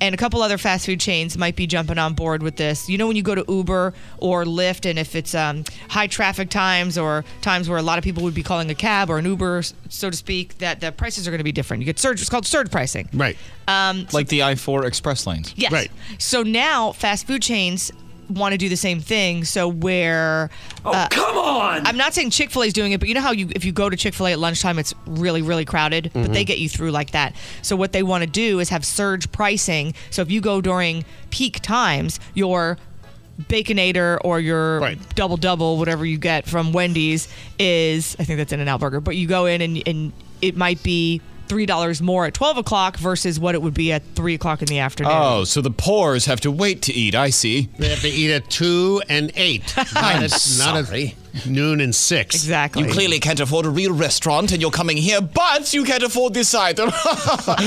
and a couple other fast food chains might be jumping on board with this. You know, when you go to Uber or Lyft, and if it's um, high traffic times or times where a lot of people would be calling a cab or an Uber, so to speak, that the prices are going to be different. You get surge, it's called surge pricing. Right. Um, Like the I 4 express lanes. Yes. Right. So now fast food chains want to do the same thing. So where Oh, uh, come on! I'm not saying Chick Fil A is doing it, but you know how you if you go to Chick Fil A at lunchtime, it's really really crowded, but mm-hmm. they get you through like that. So what they want to do is have surge pricing. So if you go during peak times, your baconator or your Right. double double, whatever you get from Wendy's, is I think that's In-N-Out Burger. But you go in and and it might be three dollars more at twelve o'clock versus what it would be at three o'clock in the afternoon. Oh, so the poors have to wait to eat. I see. They have to eat at 2 and 8. I'm not at, not sorry. at noon and 6. Exactly. You clearly can't afford a real restaurant and you're coming here, but you can't afford this either.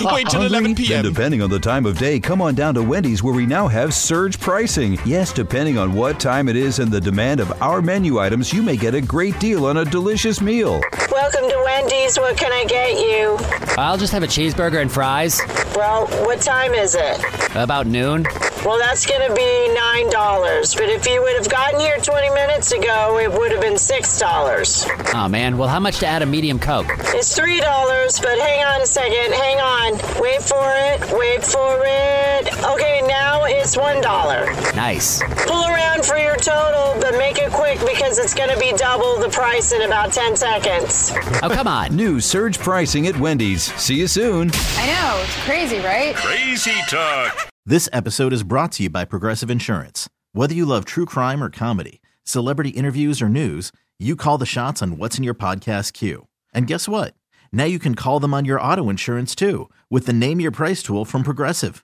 wait till 11 Then, p.m. depending on the time of day, come on down to Wendy's where we now have surge pricing. Yes, depending on what time it is and the demand of our menu items, you may get a great deal on a delicious meal. Welcome to Wendy's. What can I get you? I'll just have a cheeseburger and fries. Well, what time is it? About noon. Well, that's going to be $9. But if you would have gotten here 20 minutes ago, it would have been $6. Oh man, well, how much to add a medium Coke? It's $3, but hang on a second. Hang on. Wait for it. Wait for it. Okay, now it's $1. Nice. Pull around for your total, but make it quick because it's going to be double the price in about 10 seconds. Oh, come on. New surge pricing at Wendy's. See you soon. I know, it's crazy, right? Crazy talk. This episode is brought to you by Progressive Insurance. Whether you love true crime or comedy, celebrity interviews or news, you call the shots on what's in your podcast queue. And guess what? Now you can call them on your auto insurance too with the Name Your Price tool from Progressive.